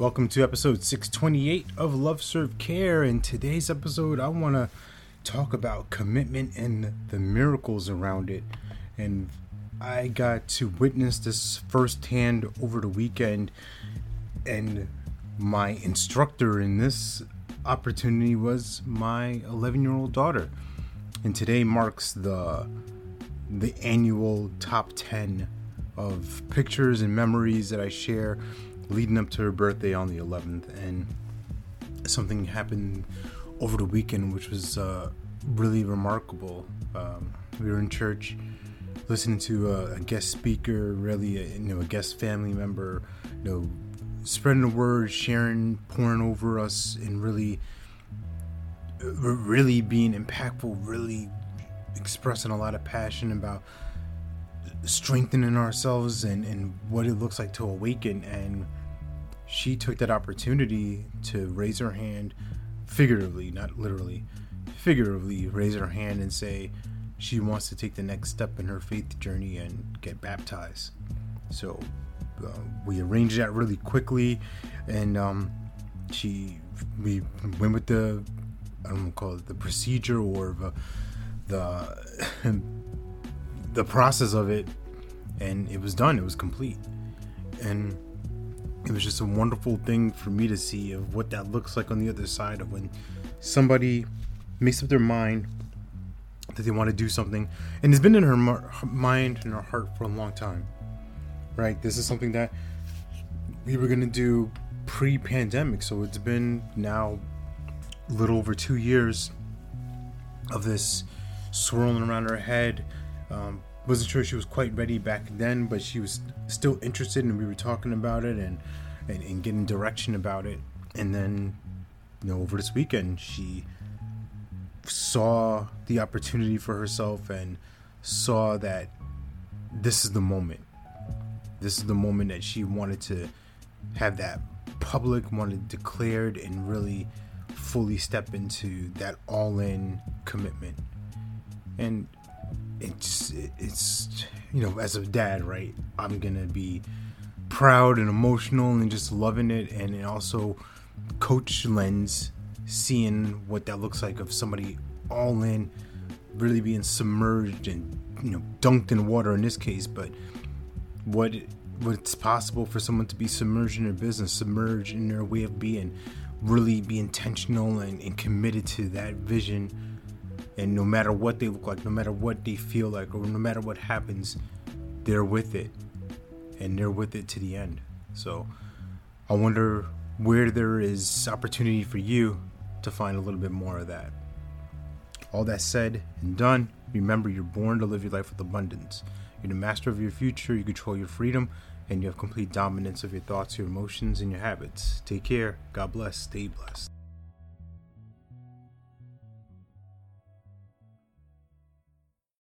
Welcome to episode 628 of Love Serve Care. In today's episode, I want to talk about commitment and the miracles around it. And I got to witness this firsthand over the weekend. And my instructor in this opportunity was my 11 year old daughter. And today marks the the annual top 10 of pictures and memories that I share leading up to her birthday on the 11th, and something happened over the weekend which was uh, really remarkable. Um, we were in church listening to a, a guest speaker, really, a, you know, a guest family member, you know, spreading the word, sharing, pouring over us, and really, really being impactful, really expressing a lot of passion about strengthening ourselves and, and what it looks like to awaken and she took that opportunity to raise her hand, figuratively, not literally, figuratively raise her hand and say she wants to take the next step in her faith journey and get baptized. So uh, we arranged that really quickly, and um, she we went with the I don't know call it the procedure or the the the process of it, and it was done. It was complete, and it was just a wonderful thing for me to see of what that looks like on the other side of when somebody makes up their mind that they want to do something. And it's been in her mind and her heart for a long time right? This is something that we were going to do pre-pandemic so it's been now a little over two years of this swirling around her head um, wasn't sure she was quite ready back then, but she was still interested, and we were talking about it and, and, and getting direction about it. And then, you know, over this weekend, she saw the opportunity for herself and saw that this is the moment. This is the moment that she wanted to have that public, wanted declared, and really fully step into that all in commitment. And it's it's you know as a dad right i'm gonna be proud and emotional and just loving it and also coach lens seeing what that looks like of somebody all in really being submerged and you know dunked in water in this case but what what's possible for someone to be submerged in their business submerged in their way of being really be intentional and, and committed to that vision and no matter what they look like, no matter what they feel like, or no matter what happens, they're with it. And they're with it to the end. So I wonder where there is opportunity for you to find a little bit more of that. All that said and done, remember you're born to live your life with abundance. You're the master of your future, you control your freedom, and you have complete dominance of your thoughts, your emotions, and your habits. Take care. God bless. Stay blessed.